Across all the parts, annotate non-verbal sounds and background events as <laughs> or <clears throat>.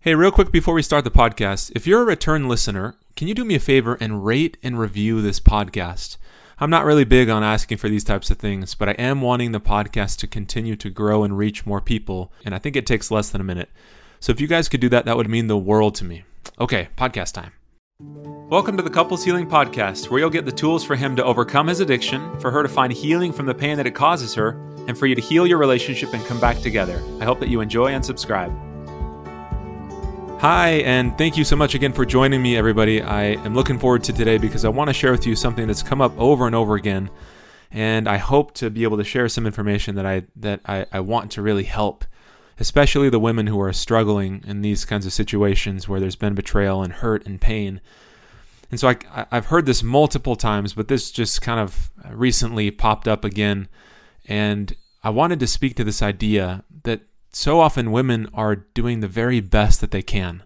Hey, real quick before we start the podcast, if you're a return listener, can you do me a favor and rate and review this podcast? I'm not really big on asking for these types of things, but I am wanting the podcast to continue to grow and reach more people, and I think it takes less than a minute. So if you guys could do that, that would mean the world to me. Okay, podcast time. Welcome to the Couples Healing Podcast, where you'll get the tools for him to overcome his addiction, for her to find healing from the pain that it causes her, and for you to heal your relationship and come back together. I hope that you enjoy and subscribe. Hi, and thank you so much again for joining me, everybody. I am looking forward to today because I want to share with you something that's come up over and over again, and I hope to be able to share some information that I that I, I want to really help, especially the women who are struggling in these kinds of situations where there's been betrayal and hurt and pain. And so I, I've heard this multiple times, but this just kind of recently popped up again, and I wanted to speak to this idea that so often women are doing the very best that they can.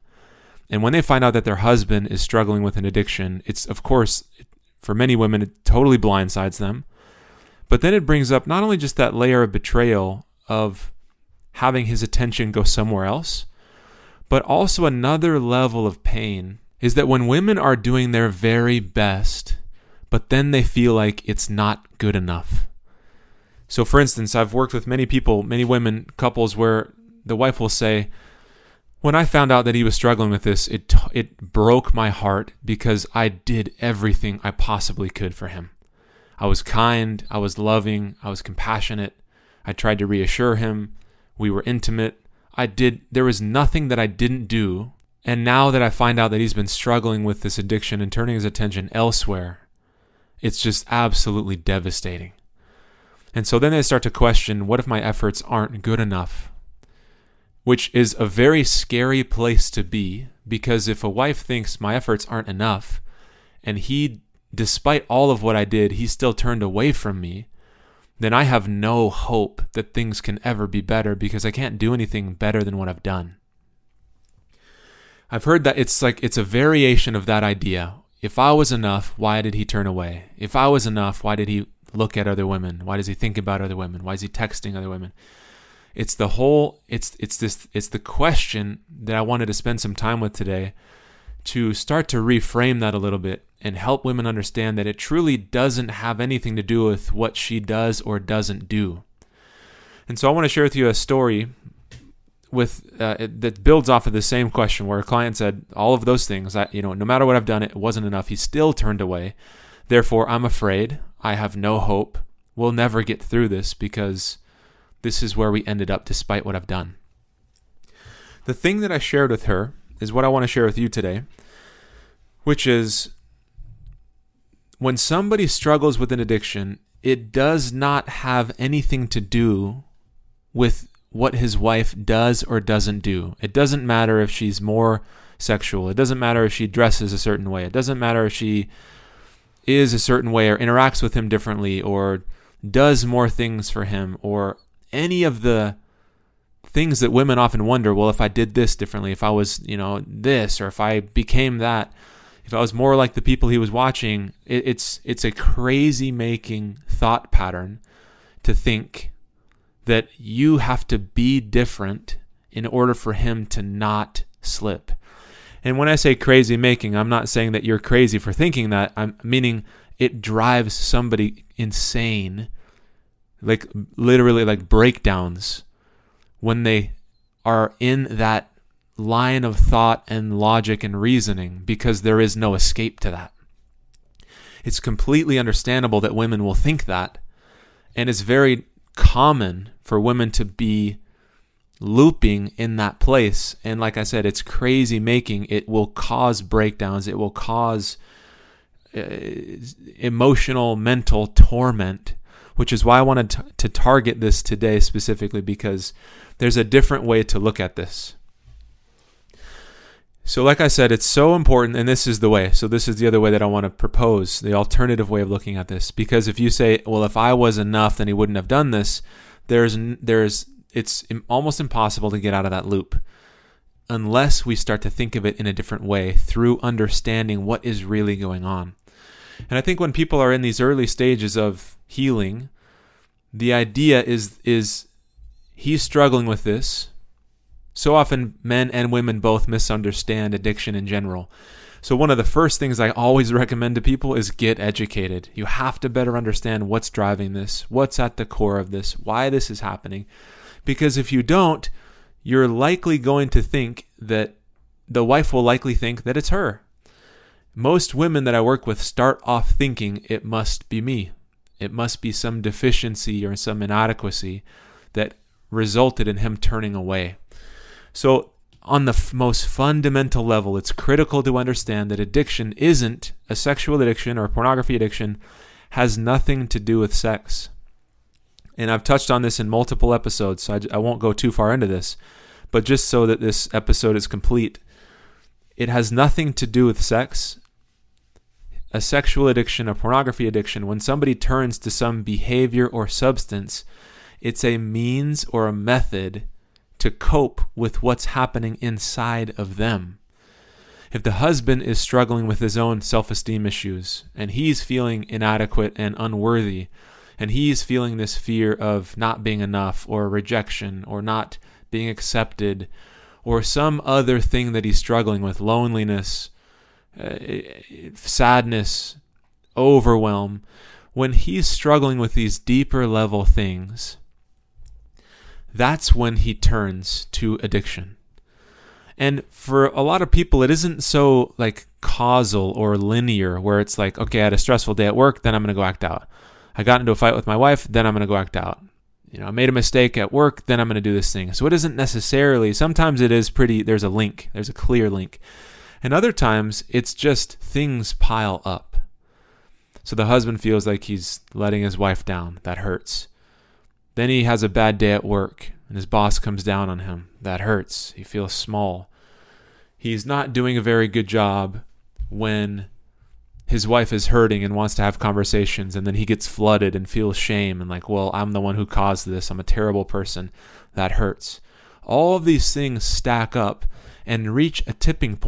And when they find out that their husband is struggling with an addiction, it's, of course, for many women, it totally blindsides them. But then it brings up not only just that layer of betrayal of having his attention go somewhere else, but also another level of pain is that when women are doing their very best, but then they feel like it's not good enough. So, for instance, I've worked with many people, many women, couples, where the wife will say, when I found out that he was struggling with this, it it broke my heart because I did everything I possibly could for him. I was kind, I was loving, I was compassionate. I tried to reassure him. We were intimate. I did there was nothing that I didn't do. And now that I find out that he's been struggling with this addiction and turning his attention elsewhere, it's just absolutely devastating. And so then they start to question what if my efforts aren't good enough? Which is a very scary place to be because if a wife thinks my efforts aren't enough and he, despite all of what I did, he still turned away from me, then I have no hope that things can ever be better because I can't do anything better than what I've done. I've heard that it's like it's a variation of that idea. If I was enough, why did he turn away? If I was enough, why did he look at other women? Why does he think about other women? Why is he texting other women? It's the whole it's it's this it's the question that I wanted to spend some time with today to start to reframe that a little bit and help women understand that it truly doesn't have anything to do with what she does or doesn't do. And so I want to share with you a story with uh, that builds off of the same question where a client said all of those things I, you know no matter what I've done it wasn't enough he still turned away therefore I'm afraid I have no hope. We'll never get through this because this is where we ended up despite what I've done. The thing that I shared with her is what I want to share with you today, which is when somebody struggles with an addiction, it does not have anything to do with what his wife does or doesn't do. It doesn't matter if she's more sexual. It doesn't matter if she dresses a certain way. It doesn't matter if she is a certain way or interacts with him differently or does more things for him or any of the things that women often wonder well if i did this differently if i was you know this or if i became that if i was more like the people he was watching it, it's it's a crazy making thought pattern to think that you have to be different in order for him to not slip and when I say crazy making, I'm not saying that you're crazy for thinking that. I'm meaning it drives somebody insane, like literally like breakdowns when they are in that line of thought and logic and reasoning because there is no escape to that. It's completely understandable that women will think that, and it's very common for women to be looping in that place. And like I said, it's crazy making. It will cause breakdowns, it will cause uh, emotional, mental torment, which is why I wanted to, to target this today specifically because there's a different way to look at this. So, like I said, it's so important, and this is the way. So, this is the other way that I want to propose the alternative way of looking at this. Because if you say, well, if I was enough, then he wouldn't have done this, there's, there's it's almost impossible to get out of that loop unless we start to think of it in a different way through understanding what is really going on. And I think when people are in these early stages of healing, the idea is is he's struggling with this. So often, men and women both misunderstand addiction in general. So, one of the first things I always <laughs> recommend to people is get educated. You have to better understand what's driving this, what's at the core of this, why this is happening. Because if you don't, you're likely going to think that the wife will likely think that it's her. Most women that I work with start off thinking it must be me. It must be some deficiency or some inadequacy that resulted in him turning away. So, on the f- most fundamental level, it's critical to understand that addiction isn't a sexual addiction or pornography addiction, has nothing to do with sex. And I've touched on this in multiple episodes, so I, I won't go too far into this. But just so that this episode is complete, it has nothing to do with sex. A sexual addiction, a pornography addiction, when somebody turns to some behavior or substance, it's a means or a method to cope with what's happening inside of them. If the husband is struggling with his own self esteem issues and he's feeling inadequate and unworthy, and he's feeling this fear of not being enough or rejection or not being accepted or some other thing that he's struggling with loneliness, uh, sadness, overwhelm when he's struggling with these deeper level things that's when he turns to addiction. And for a lot of people, it isn't so like causal or linear where it's like, okay, I had a stressful day at work, then I'm going to go act out. I got into a fight with my wife, then I'm going to go act out. You know, I made a mistake at work, then I'm going to do this thing. So it isn't necessarily, sometimes it is pretty, there's a link, there's a clear link. And other times, it's just things pile up. So the husband feels like he's letting his wife down. That hurts. Then he has a bad day at work and his boss comes down on him. That hurts. He feels small. He's not doing a very good job when his wife is hurting and wants to have conversations and then he gets flooded and feels shame and like, well, I'm the one who caused this. I'm a terrible person. That hurts. All of these things stack up and reach a tipping.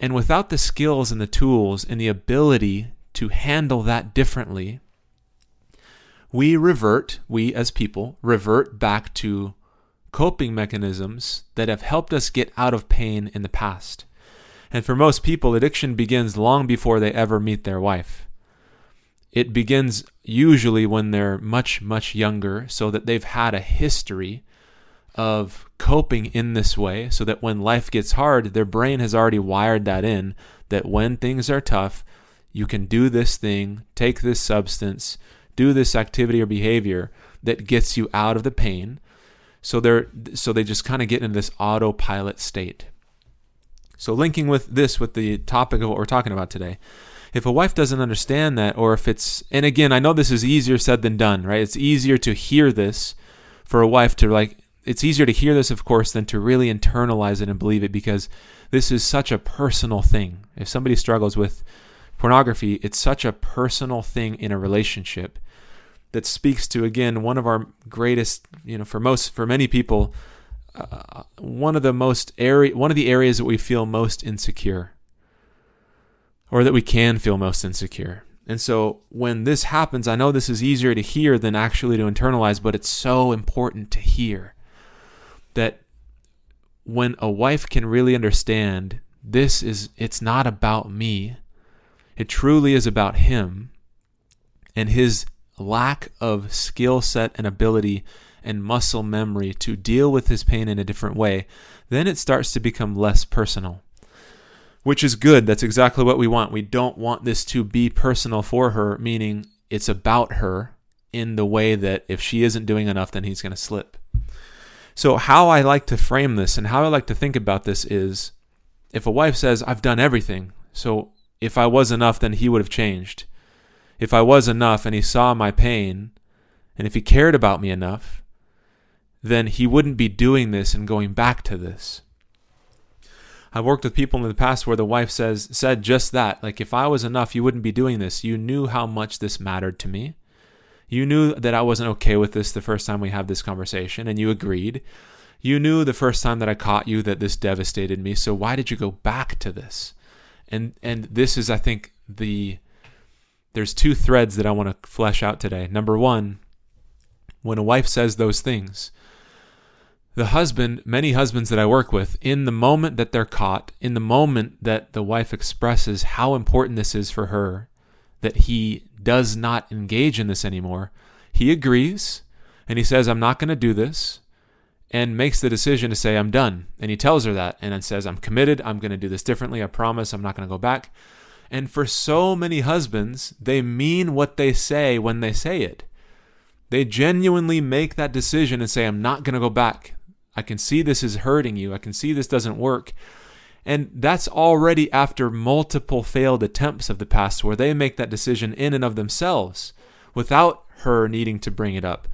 And without the skills and the tools and the ability to handle that differently, we revert, we as people, revert back to coping mechanisms that have helped us get out of pain in the past. And for most people, addiction begins long before they ever meet their wife. It begins usually when they're much, much younger, so that they've had a history of coping in this way, so that when life gets hard, their brain has already wired that in that when things are tough, you can do this thing, take this substance, do this activity or behavior that gets you out of the pain. So they're so they just kind of get into this autopilot state. So linking with this with the topic of what we're talking about today. If a wife doesn't understand that or if it's and again, I know this is easier said than done, right? It's easier to hear this for a wife to like it's easier to hear this of course than to really internalize it and believe it because this is such a personal thing. If somebody struggles with pornography, it's such a personal thing in a relationship that speaks to again one of our greatest, you know, for most for many people, uh, one of the most area one of the areas that we feel most insecure or that we can feel most insecure. And so when this happens, I know this is easier to hear than actually to internalize, but it's so important to hear that when a wife can really understand this is it's not about me. It truly is about him and his lack of skill set and ability and muscle memory to deal with his pain in a different way, then it starts to become less personal. Which is good. That's exactly what we want. We don't want this to be personal for her, meaning it's about her in the way that if she isn't doing enough, then he's going to slip. So, how I like to frame this and how I like to think about this is if a wife says, I've done everything, so if I was enough, then he would have changed if I was enough and he saw my pain, and if he cared about me enough, then he wouldn't be doing this and going back to this. I've worked with people in the past where the wife says said just that, like if I was enough, you wouldn't be doing this. You knew how much this mattered to me. You knew that I wasn't okay with this the first time we had this conversation and you agreed. You knew the first time that I caught you that this devastated me. So why did you go back to this? And and this is I think the there's two threads that I want to flesh out today. Number one, when a wife says those things, the husband, many husbands that I work with, in the moment that they're caught, in the moment that the wife expresses how important this is for her, that he does not engage in this anymore, he agrees and he says, I'm not going to do this, and makes the decision to say, I'm done. And he tells her that and then says, I'm committed. I'm going to do this differently. I promise I'm not going to go back. And for so many husbands, they mean what they say when they say it. They genuinely make that decision and say, I'm not going to go back. I can see this is hurting you. I can see this doesn't work. And that's already after multiple failed attempts of the past where they make that decision in and of themselves without her needing to bring it up.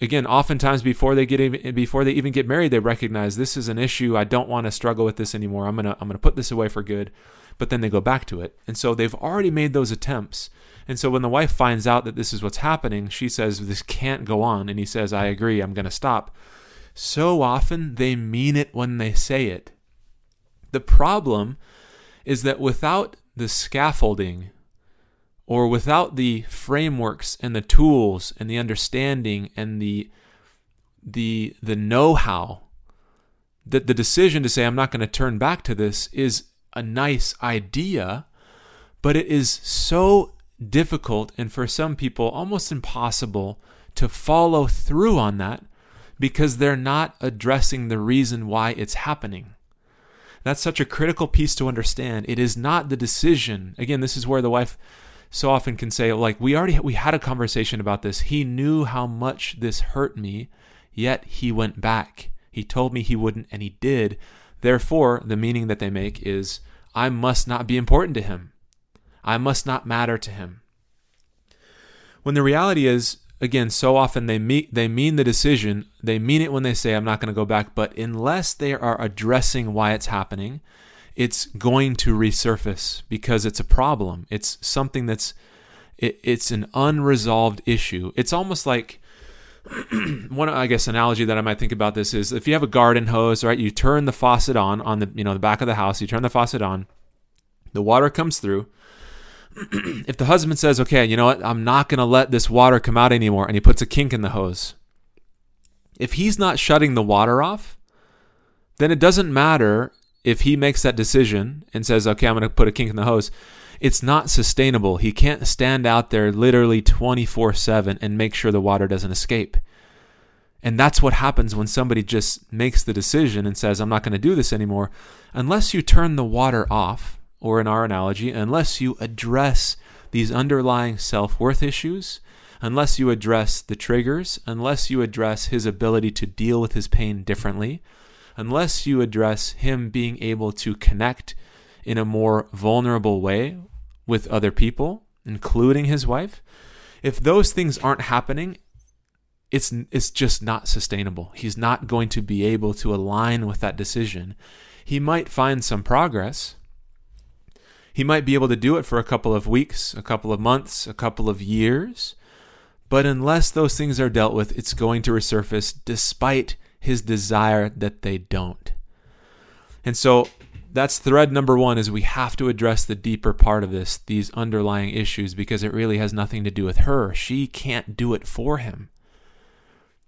Again, oftentimes before they get even, before they even get married, they recognize this is an issue. I don't want to struggle with this anymore. I'm gonna I'm gonna put this away for good. But then they go back to it, and so they've already made those attempts. And so when the wife finds out that this is what's happening, she says this can't go on, and he says, "I agree. I'm gonna stop." So often they mean it when they say it. The problem is that without the scaffolding or without the frameworks and the tools and the understanding and the the the know-how that the decision to say I'm not going to turn back to this is a nice idea but it is so difficult and for some people almost impossible to follow through on that because they're not addressing the reason why it's happening. That's such a critical piece to understand. It is not the decision. Again, this is where the wife so often can say like we already we had a conversation about this. He knew how much this hurt me, yet he went back. He told me he wouldn't and he did. Therefore, the meaning that they make is I must not be important to him. I must not matter to him. When the reality is again, so often they meet they mean the decision, they mean it when they say I'm not going to go back, but unless they are addressing why it's happening, it's going to resurface because it's a problem. It's something that's it, it's an unresolved issue. It's almost like <clears throat> one I guess analogy that I might think about this is if you have a garden hose, right? You turn the faucet on on the you know the back of the house, you turn the faucet on, the water comes through, <clears throat> if the husband says, okay, you know what, I'm not going to let this water come out anymore, and he puts a kink in the hose, if he's not shutting the water off, then it doesn't matter if he makes that decision and says, okay, I'm going to put a kink in the hose. It's not sustainable. He can't stand out there literally 24 7 and make sure the water doesn't escape. And that's what happens when somebody just makes the decision and says, I'm not going to do this anymore. Unless you turn the water off, or in our analogy, unless you address these underlying self worth issues, unless you address the triggers, unless you address his ability to deal with his pain differently, unless you address him being able to connect in a more vulnerable way with other people, including his wife, if those things aren't happening, it's it's just not sustainable. He's not going to be able to align with that decision. He might find some progress, he might be able to do it for a couple of weeks, a couple of months, a couple of years. But unless those things are dealt with, it's going to resurface despite his desire that they don't. And so that's thread number one is we have to address the deeper part of this, these underlying issues, because it really has nothing to do with her. She can't do it for him.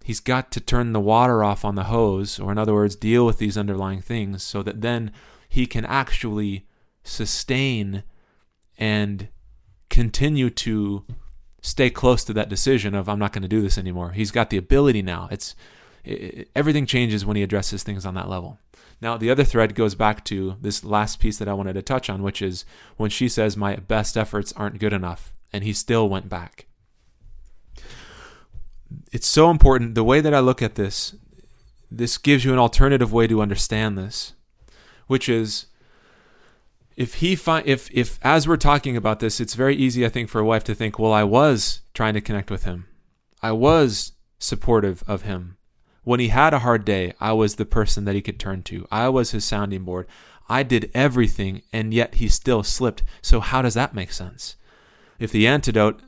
He's got to turn the water off on the hose, or in other words, deal with these underlying things so that then he can actually sustain and continue to stay close to that decision of I'm not going to do this anymore. He's got the ability now. It's it, everything changes when he addresses things on that level. Now, the other thread goes back to this last piece that I wanted to touch on, which is when she says, My best efforts aren't good enough, and he still went back. It's so important. The way that I look at this, this gives you an alternative way to understand this, which is if he find if if as we're talking about this, it's very easy, I think, for a wife to think, well, I was trying to connect with him, I was supportive of him. When he had a hard day, I was the person that he could turn to. I was his sounding board. I did everything, and yet he still slipped. So how does that make sense? If the antidote,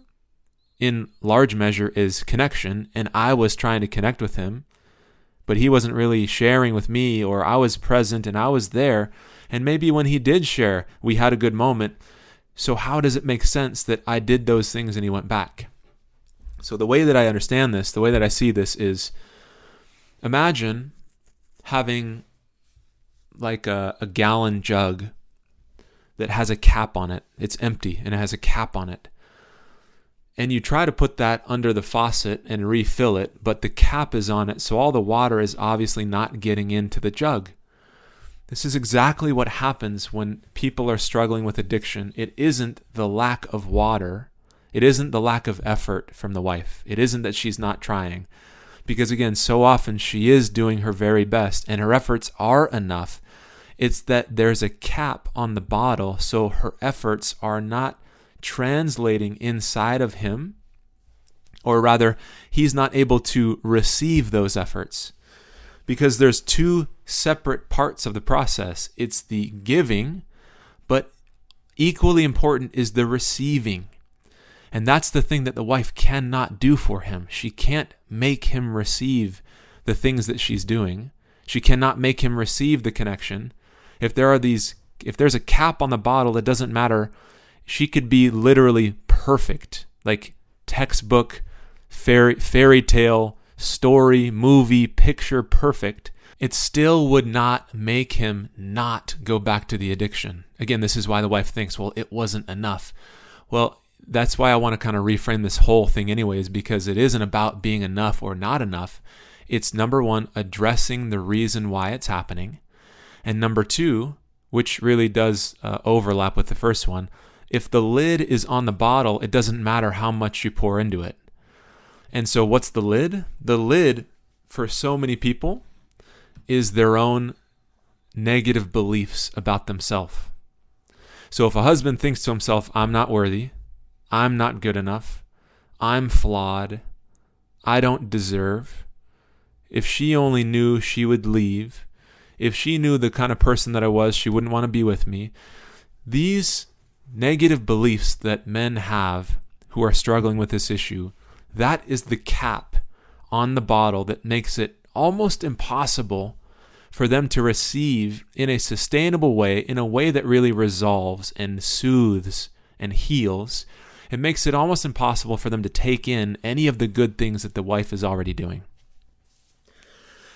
in large measure, is connection, and I was trying to connect with him, but he wasn't really sharing with me, or I was present and I was there and maybe when he did share, we had a good moment. So, how does it make sense that I did those things and he went back? So, the way that I understand this, the way that I see this is imagine having like a, a gallon jug that has a cap on it. It's empty and it has a cap on it. And you try to put that under the faucet and refill it, but the cap is on it, so all the water is obviously not getting into the jug. This is exactly what happens when people are struggling with addiction. It isn't the lack of water, it isn't the lack of effort from the wife, it isn't that she's not trying. Because again, so often she is doing her very best and her efforts are enough it's that there's a cap on the bottle, so her efforts are not translating inside of him, or rather, he's not able to receive those efforts. Because there's two separate parts of the process it's the giving, but equally important is the receiving. And that's the thing that the wife cannot do for him. She can't make him receive the things that she's doing. She cannot make him receive the connection if there are these if there's a cap on the bottle it doesn't matter she could be literally perfect like textbook fairy fairy tale story movie picture perfect it still would not make him not go back to the addiction. Again this is why the wife thinks well it wasn't enough. Well that's why i want to kind of reframe this whole thing anyways because it isn't about being enough or not enough. It's number one addressing the reason why it's happening. And number two, which really does uh, overlap with the first one, if the lid is on the bottle, it doesn't matter how much you pour into it. And so, what's the lid? The lid, for so many people, is their own negative beliefs about themselves. So, if a husband thinks to himself, I'm not worthy, I'm not good enough, I'm flawed, I don't deserve, if she only knew she would leave, if she knew the kind of person that I was, she wouldn't want to be with me. These negative beliefs that men have who are struggling with this issue, that is the cap on the bottle that makes it almost impossible for them to receive in a sustainable way, in a way that really resolves and soothes and heals. It makes it almost impossible for them to take in any of the good things that the wife is already doing.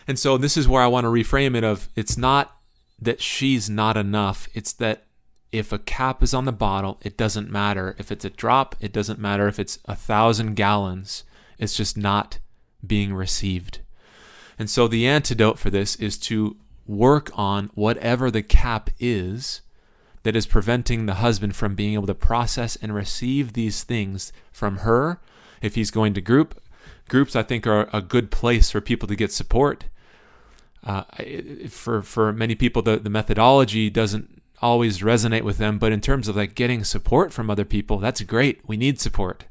And so this is where I want to reframe it of it's not that she's not enough, it's that if a cap is on the bottle, it doesn't matter. If it's a drop, it doesn't matter. If it's a thousand gallons, it's just not being received. And so the antidote for this is to work on whatever the cap is that is preventing the husband from being able to process and receive these things from her. If he's going to group, groups I think are a good place for people to get support uh, for for many people the, the methodology doesn't always resonate with them but in terms of like getting support from other people that's great. We need support.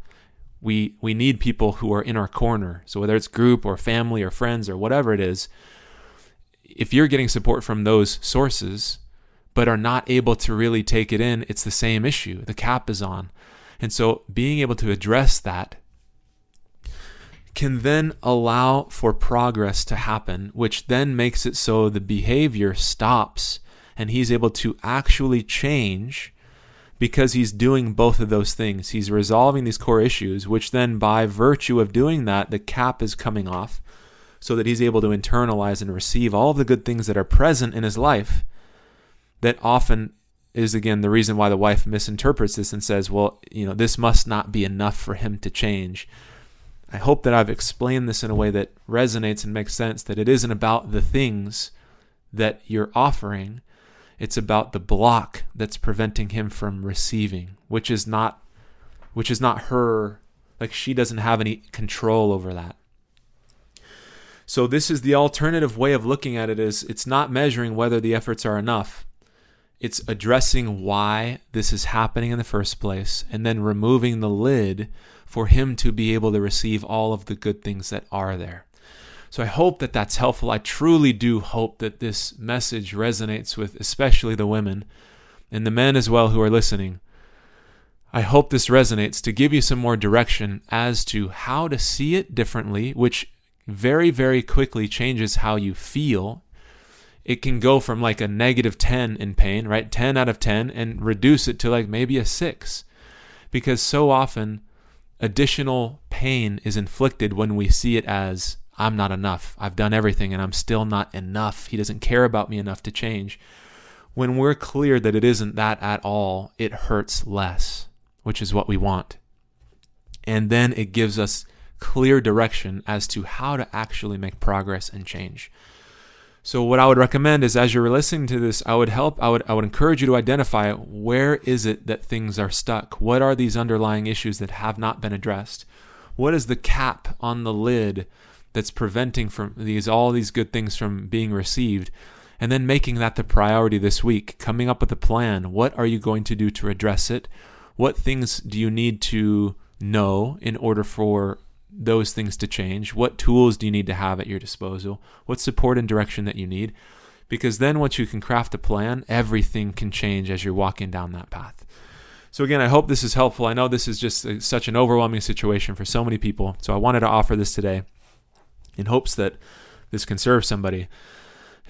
We we need people who are in our corner. So whether it's group or family or friends or whatever it is if you're getting support from those sources but are not able to really take it in it's the same issue. The cap is on. And so being able to address that can then allow for progress to happen, which then makes it so the behavior stops and he's able to actually change because he's doing both of those things. He's resolving these core issues, which then, by virtue of doing that, the cap is coming off so that he's able to internalize and receive all of the good things that are present in his life that often is again the reason why the wife misinterprets this and says, well, you know, this must not be enough for him to change. I hope that I've explained this in a way that resonates and makes sense that it isn't about the things that you're offering. It's about the block that's preventing him from receiving, which is not which is not her like she doesn't have any control over that. So this is the alternative way of looking at it is it's not measuring whether the efforts are enough. It's addressing why this is happening in the first place and then removing the lid for him to be able to receive all of the good things that are there. So I hope that that's helpful. I truly do hope that this message resonates with especially the women and the men as well who are listening. I hope this resonates to give you some more direction as to how to see it differently, which very, very quickly changes how you feel. It can go from like a negative 10 in pain, right? 10 out of 10, and reduce it to like maybe a 6. Because so often additional pain is inflicted when we see it as I'm not enough. I've done everything and I'm still not enough. He doesn't care about me enough to change. When we're clear that it isn't that at all, it hurts less, which is what we want. And then it gives us clear direction as to how to actually make progress and change. So what I would recommend is as you're listening to this, I would help I would I would encourage you to identify where is it that things are stuck? What are these underlying issues that have not been addressed? What is the cap on the lid that's preventing from these all these good things from being received? And then making that the priority this week, coming up with a plan. What are you going to do to address it? What things do you need to know in order for those things to change? What tools do you need to have at your disposal? What support and direction that you need? Because then once you can craft a plan, everything can change as you're walking down that path. So again, I hope this is helpful. I know this is just a, such an overwhelming situation for so many people. So I wanted to offer this today in hopes that this can serve somebody.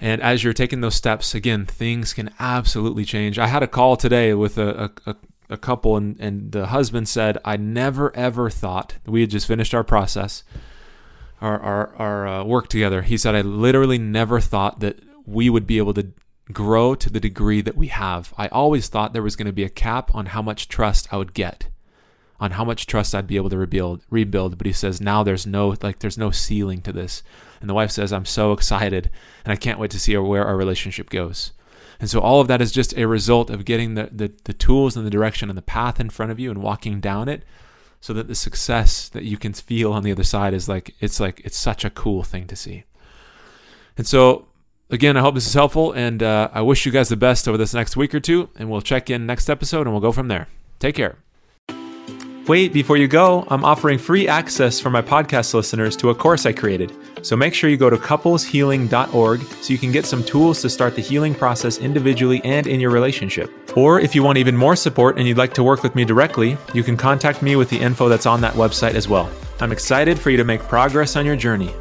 And as you're taking those steps, again, things can absolutely change. I had a call today with a, a, a couple, and, and the husband said, I never ever thought we had just finished our process, our, our, our uh, work together. He said, I literally never thought that we would be able to grow to the degree that we have. I always thought there was going to be a cap on how much trust I would get, on how much trust I'd be able to rebuild, rebuild. But he says now there's no like there's no ceiling to this. And the wife says, I'm so excited and I can't wait to see where our relationship goes. And so all of that is just a result of getting the, the, the tools and the direction and the path in front of you and walking down it so that the success that you can feel on the other side is like it's like it's such a cool thing to see. And so again, I hope this is helpful and uh, I wish you guys the best over this next week or two and we'll check in next episode and we'll go from there. Take care. Wait, before you go, I'm offering free access for my podcast listeners to a course I created. So make sure you go to coupleshealing.org so you can get some tools to start the healing process individually and in your relationship. Or if you want even more support and you'd like to work with me directly, you can contact me with the info that's on that website as well. I'm excited for you to make progress on your journey.